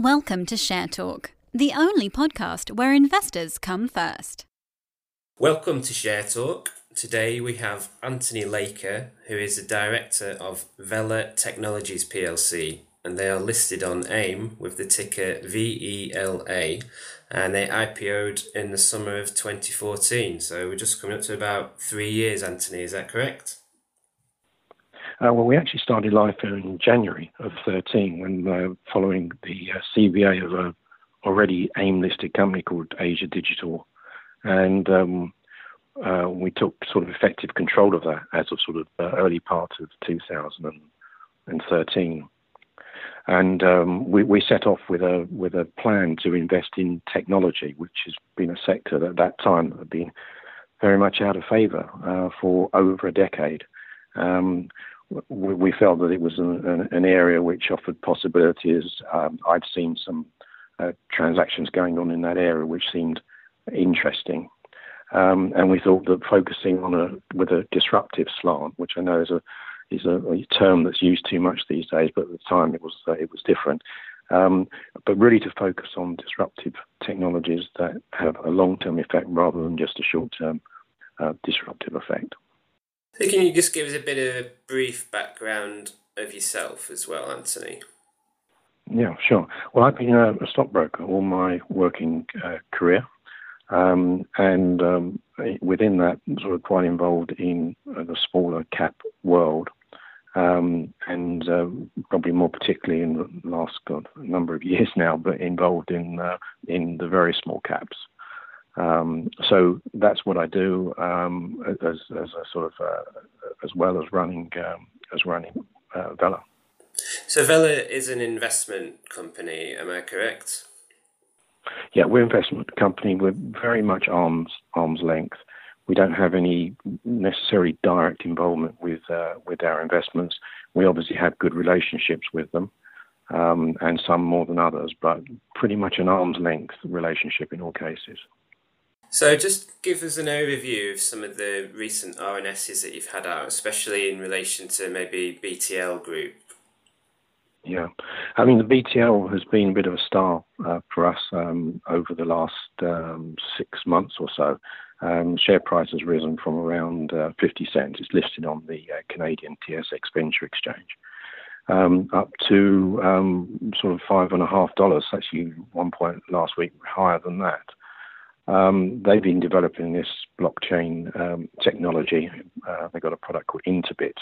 Welcome to Share Talk, the only podcast where investors come first. Welcome to Share Talk. Today we have Antony Laiker, who is the director of Vela Technologies plc, and they are listed on AIM with the ticker VELA, and they IPO'd in the summer of 2014. So we're just coming up to about three years, Antony, is that correct? Uh, well, we actually started life in January of 13 when uh, following the uh, CVA of a already AIM listed company called Asia Digital. And um, uh, we took sort of effective control of that as of sort of early part of 2013. And um, we, we, set off with a with a plan to invest in technology, which has been a sector that at that time had been very much out of favour uh, for over a decade. Um, we felt that it was an, an area which offered possibilities. Um, I'd seen some uh, transactions going on in that area which seemed interesting. Um, and we thought that focusing on a with a disruptive slant, which I know is a is a, a term that's used too much these days, but at the time it was uh, it was different. Um, but really to focus on disruptive technologies that have a long term effect rather than just a short term uh, disruptive effect. So can you just give us a bit of a brief background of yourself as well, Antony? Yeah, sure. Well, I've been a, stockbroker all my working uh, career, um, and um, within that, sort of quite involved in uh, the smaller cap world, um, and uh, probably more particularly in the last God, number of years now, but involved in uh, in the very small caps. Um, so that's what I do um, as, as a sort of uh, as well as running um, as running uh, Vela. So Vela is an investment company, am I correct? Yeah, we're an investment company. We're very much arms arm's length. We don't have any necessary direct involvement with uh, with our investments. We obviously have good relationships with them, um, and some more than others, but pretty much an arm's length relationship in all cases. So, just give us an overview of some of the recent RNSs that you've had out, especially in relation to maybe BTL Group. Yeah, I mean the BTL has been a bit of a star uh, for us um, over the last um, six months or so. Um, share price has risen from around uh, 50 cents. It's listed on the uh, Canadian TSX Venture Exchange. Um, up to um, sort of five and a half dollars. Actually, one point last week higher than that. Um, they've been developing this blockchain um, technology. Uh, they've got a product called Interbit,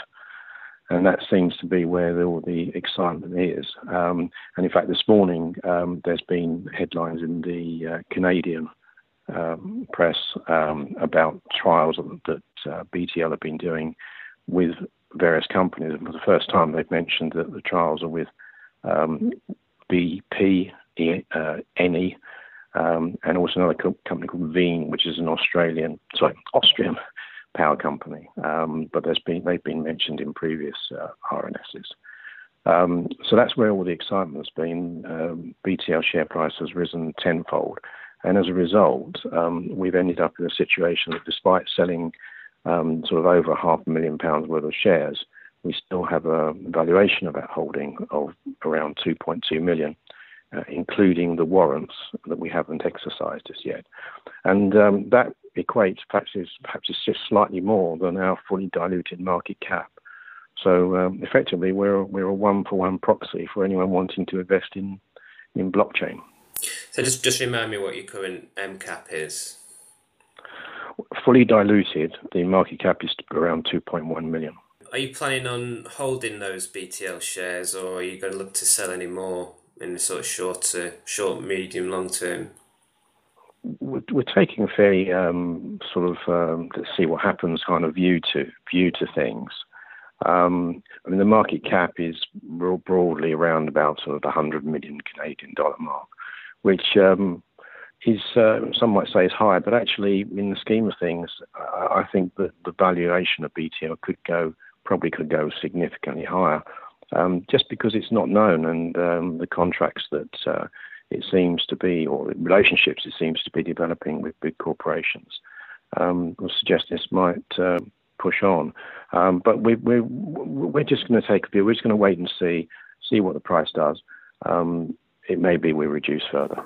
and that seems to be where all the excitement is. Um, and in fact, this morning um, there's been headlines in the uh, Canadian um, press um, about trials that uh, BTL have been doing with various companies. And for the first time, they've mentioned that the trials are with BP, uh, Eni, um, and also another co- company called Wien, which is an Australian, sorry, Austrian power company. Um, but there's been they've been mentioned in previous uh, RNSs. Um, so that's where all the excitement has been. Um, BTL share price has risen tenfold, and as a result, um, we've ended up in a situation that, despite selling um, sort of over half a million pounds worth of shares, we still have a valuation of that holding of around 2.2 million uh, including the warrants that we haven't exercised as yet. And um, that equates, perhaps is perhaps it's just slightly more than our fully diluted market cap. So um, effectively, we're we're a one for one proxy for anyone wanting to invest in in blockchain. So just just remind me what your current MCAP is. Fully diluted, the market cap is around 2.1 million. Are you planning on holding those BTL shares, or are you going to look to sell any more in the sort of short, to short, medium, long term? We're, we're taking a fairly um, sort of um, let's see what happens kind of view to view to things. Um, I mean, the market cap is broadly around about sort of the 100 million Canadian dollar mark, which um, is uh, some might say is high, but actually, in the scheme of things, I, I think that the valuation of BTL could go probably could go significantly higher um, just because it's not known and um, the contracts that uh, it seems to be, or relationships it seems to be developing with big corporations, um, will suggest this might uh, push on. Um, but we, we're, we're just going to take a view. We're just going to wait and see, see what the price does. Um, it may be we reduce further.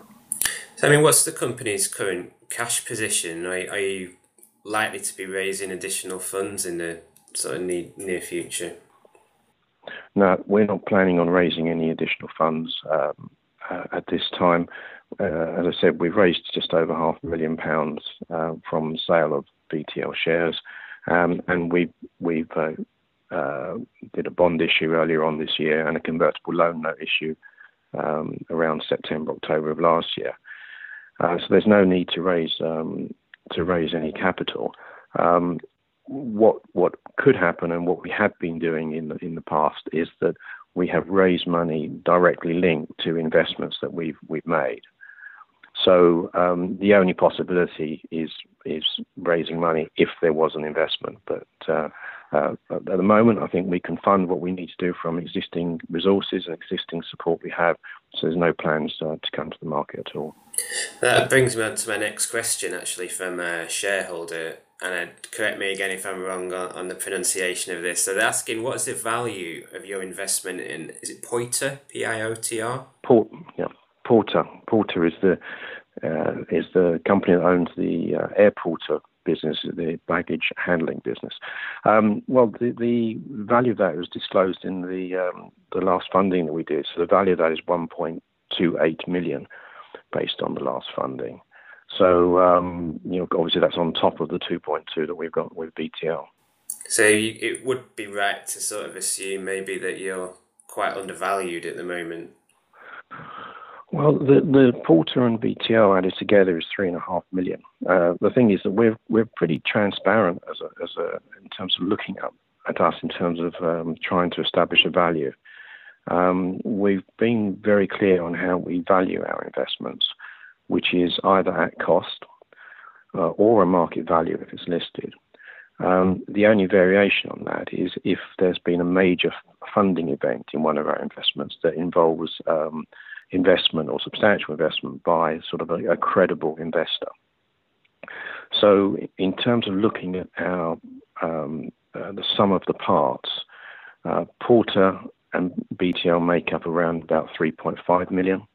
So, I mean, what's the company's current cash position? Are, are you likely to be raising additional funds in the sort of near, near future? No, we're not planning on raising any additional funds um, uh, at this time. Uh, as I said, we've raised just over half a million pounds uh, from sale of BTL shares, um, and we we've uh, uh, did a bond issue earlier on this year and a convertible loan note issue um, around September October of last year. Uh, so there's no need to raise um, to raise any capital. What what could happen and what we have been doing in the in the past is that we have raised money directly linked to investments that we've we've made. So um, the only possibility is is raising money if there was an investment. But uh, uh, at the moment, I think we can fund what we need to do from existing resources and existing support we have. So there's no plans uh, to come to the market at all. That brings me on to my next question, actually, from a shareholder. And uh, correct me again if I'm wrong on, on, the pronunciation of this. So they're asking, what is the value of your investment in? Is it Piotr? P I O T R. Port, yeah, Portr. Portr is the uh, is the company that owns the uh, AirPortr business, the baggage handling business. Um, well, the, the value of that was disclosed in the um, the last funding that we did. So the value of that is 1.28 million, based on the last funding. So um, you know, obviously that's on top of the 2.2 that we've got with BTL. So you, it would be right to sort of assume maybe that you're quite undervalued at the moment. Well, the, the Portr and BTL added together is three and a half million. Uh, the thing is that we're we're pretty transparent as a, as a in terms of looking at, at us in terms of um, trying to establish a value. Um, we've been very clear on how we value our investments, which is either at cost uh, or a market value if it's listed. Um, the only variation on that is if there's been a major funding event in one of our investments that involves um, investment or substantial investment by sort of a, a credible investor. So, in terms of looking at our um, uh, the sum of the parts, uh, Portr and BTL make up around about 3.5 million.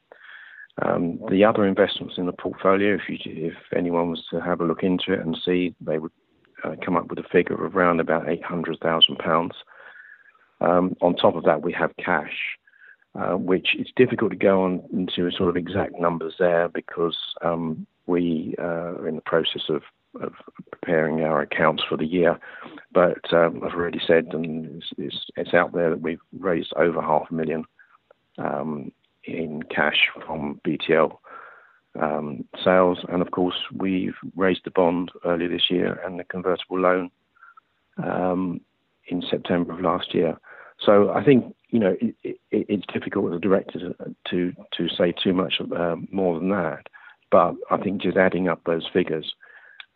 Um, the other investments in the portfolio, if, you, if anyone was to have a look into it and see, they would uh, come up with a figure of around about 800,000 pounds. Um, on top of that, we have cash, uh, which it's difficult to go on into sort of exact numbers there because um, we uh, are in the process of, of, preparing our accounts for the year. But um, I've already said, and it's, it's, it's, out there that we've raised over half a million um, in cash from BTL um, sales, and of course we've raised the bond earlier this year and the convertible loan um, in September of last year. So I think you know, it, it, it's difficult as a director to to, say too much um, more than that. But I think just adding up those figures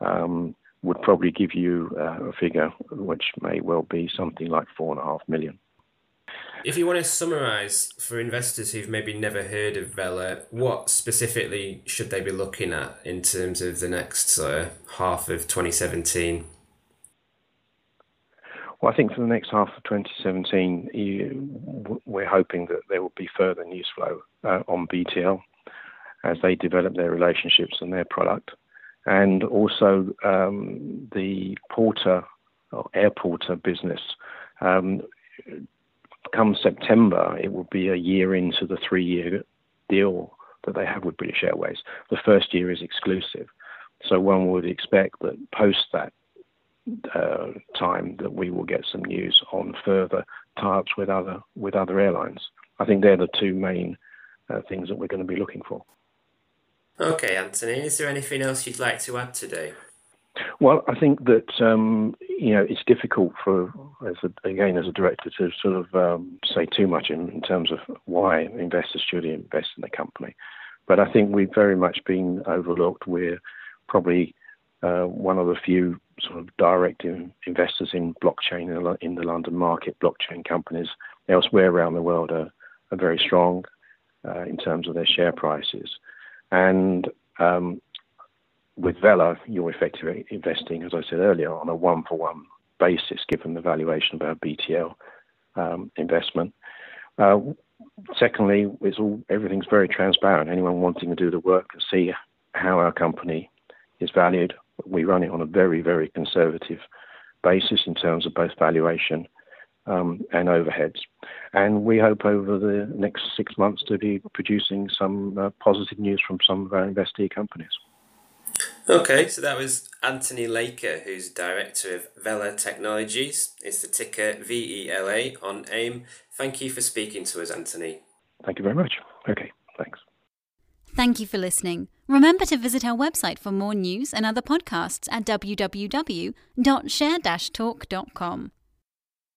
um, would probably give you uh, a figure which may well be something like four and a half million. If you want to summarise for investors who've maybe never heard of Vela, what specifically should they be looking at in terms of the next uh, half of 2017? Well, I think for the next half of 2017, you, we're hoping that there will be further news flow uh, on BTL as they develop their relationships and their product. And also um, the Portr or AirPortr business. Um, come September, it will be a year into the three year deal that they have with British Airways. The first year is exclusive. So one would expect that post that uh, time that we will get some news on further tie-ups with other with other airlines. I think they're the two main uh, things that we're going to be looking for. Okay, Antony. Is there anything else you'd like to add today? Well, I think that um, you know it's difficult for, as a, again, as a director, to sort of um, say too much in, in, terms of why investors should invest in the company. But I think we've very much been overlooked. We're probably uh, one of the few sort of direct in, investors in blockchain in the London market. Blockchain companies elsewhere around the world are, are very strong uh, in terms of their share prices. And um, with Vela, you're effectively investing, as I said earlier, on a one for one basis given the valuation of our BTL um, investment. Uh, secondly, it's all everything's very transparent. Anyone wanting to do the work can see how our company is valued. We run it on a very, very conservative basis in terms of both valuation um, and overheads. And we hope over the next six months to be producing some uh, positive news from some of our investee companies. Okay, so that was Antony Laiker, who's director of Vela Technologies. It's the ticker VELA on AIM. Thank you for speaking to us, Antony. Thank you very much. Okay, thanks. Thank you for listening. Remember to visit our website for more news and other podcasts at www.share-talk.com.